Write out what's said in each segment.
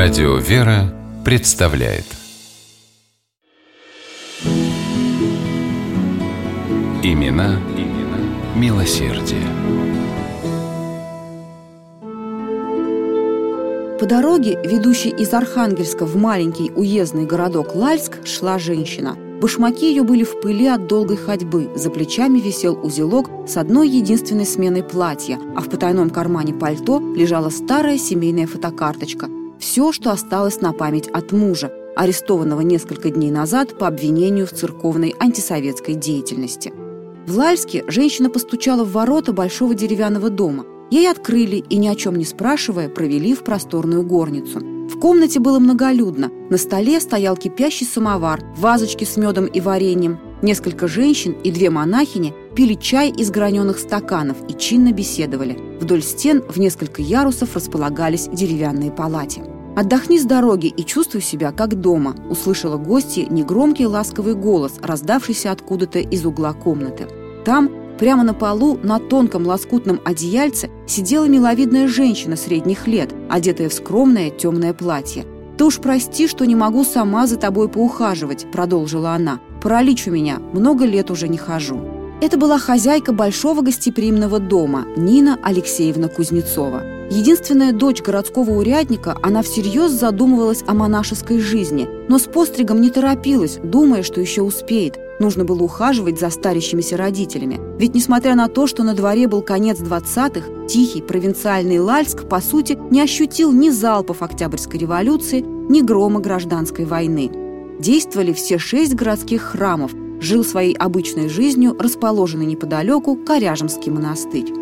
Радио «Вера» представляет Имена, имена милосердие. По дороге, ведущей из Архангельска в маленький уездный городок Лальск, шла женщина. Башмаки ее были в пыли от долгой ходьбы, за плечами висел узелок с одной единственной сменой платья, а в потайном кармане пальто лежала старая семейная фотокарточка – все, что осталось на память от мужа, арестованного несколько дней назад по обвинению в церковной антисоветской деятельности. В Лальске женщина постучала в ворота большого деревянного дома. Ей открыли и, ни о чем не спрашивая, провели в просторную горницу. В комнате было многолюдно. На столе стоял кипящий самовар, вазочки с медом и вареньем. Несколько женщин и две монахини пили чай из граненых стаканов и чинно беседовали. Вдоль стен в несколько ярусов располагались деревянные палати. «Отдохни с дороги и чувствуй себя как дома», – услышала гостья негромкий ласковый голос, раздавшийся откуда-то из угла комнаты. Там, прямо на полу, на тонком лоскутном одеяльце, сидела миловидная женщина средних лет, одетая в скромное темное платье. «Ты уж прости, что не могу сама за тобой поухаживать», – продолжила она. «Паралич у меня, много лет уже не хожу». Это была хозяйка большого гостеприимного дома Нина Алексеевна Кузнецова. Единственная дочь городского урядника, она всерьез задумывалась о монашеской жизни, но с постригом не торопилась, думая, что еще успеет. Нужно было ухаживать за старящимися родителями. Ведь несмотря на то, что на дворе был конец 20-х, тихий провинциальный Лальск, по сути, не ощутил ни залпов Октябрьской революции, ни грома гражданской войны. Действовали все шесть городских храмов – жил своей обычной жизнью расположенный неподалеку Коряжемский монастырь.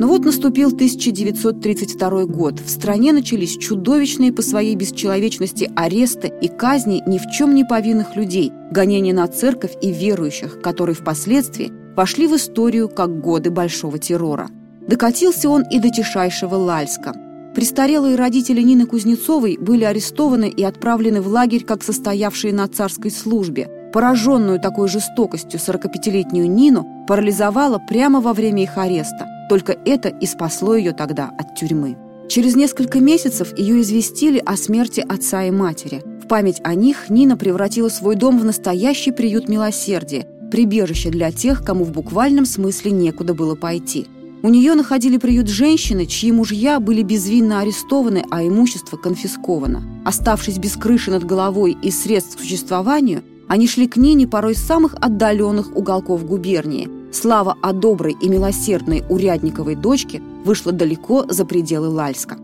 Но вот наступил 1932 год. В стране начались чудовищные по своей бесчеловечности аресты и казни ни в чем не повинных людей, гонения на церковь и верующих, которые впоследствии вошли в историю как годы Большого террора. Докатился он и до тишайшего Лальска – Престарелые родители Нины Кузнецовой были арестованы и отправлены в лагерь как состоявшие на царской службе. Пораженную такой жестокостью 45-летнюю Нину парализовало прямо во время их ареста. Только это и спасло ее тогда от тюрьмы. Через несколько месяцев ее известили о смерти отца и матери. В память о них Нина превратила свой дом в настоящий приют милосердия, прибежище для тех, кому в буквальном смысле некуда было пойти – у нее находили приют женщины, чьи мужья были безвинно арестованы, а имущество конфисковано. Оставшись без крыши над головой и средств к существованию, они шли к Нине порой с самых отдаленных уголков губернии. Слава о доброй и милосердной урядниковой дочке вышла далеко за пределы Лальска.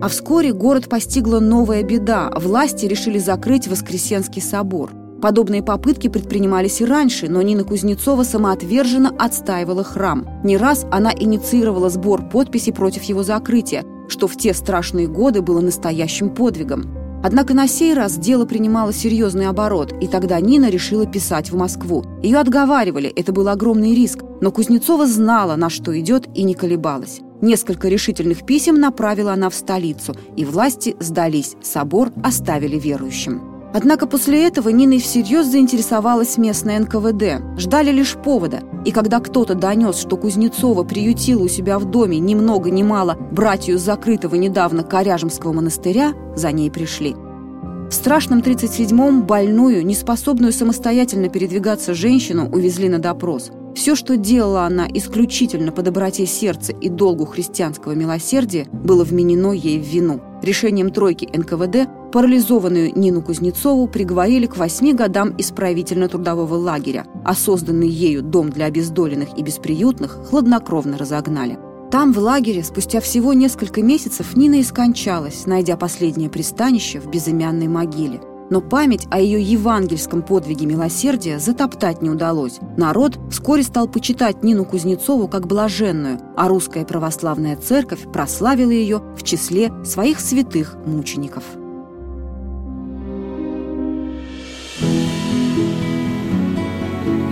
А вскоре город постигла новая беда. Власти решили закрыть Воскресенский собор. Подобные попытки предпринимались и раньше, но Нина Кузнецова самоотверженно отстаивала храм. Не раз она инициировала сбор подписей против его закрытия, что в те страшные годы было настоящим подвигом. Однако на сей раз дело принимало серьезный оборот, и тогда Нина решила писать в Москву. Ее отговаривали, это был огромный риск, но Кузнецова знала, на что идет, и не колебалась. Несколько решительных писем направила она в столицу, и власти сдались, собор оставили верующим. Однако после этого Нина всерьез заинтересовалась местной НКВД. Ждали лишь повода. И когда кто-то донес, что Кузнецова приютила у себя в доме ни много ни мало братью закрытого недавно Коряжемского монастыря, за ней пришли. В страшном 37-м больную, неспособную самостоятельно передвигаться женщину увезли на допрос. Все, что делала она исключительно по доброте сердца и долгу христианского милосердия, было вменено ей в вину. Решением тройки НКВД парализованную Нину Кузнецову приговорили к восьми годам исправительно-трудового лагеря, а созданный ею дом для обездоленных и бесприютных хладнокровно разогнали. Там, в лагере, спустя всего несколько месяцев, Нина и скончалась, найдя последнее пристанище в безымянной могиле. Но память о ее евангельском подвиге милосердия затоптать не удалось. Народ вскоре стал почитать Нину Кузнецову как блаженную, а русская православная церковь прославила ее в числе своих святых мучеников.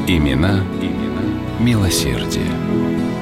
Имена, имена милосердия.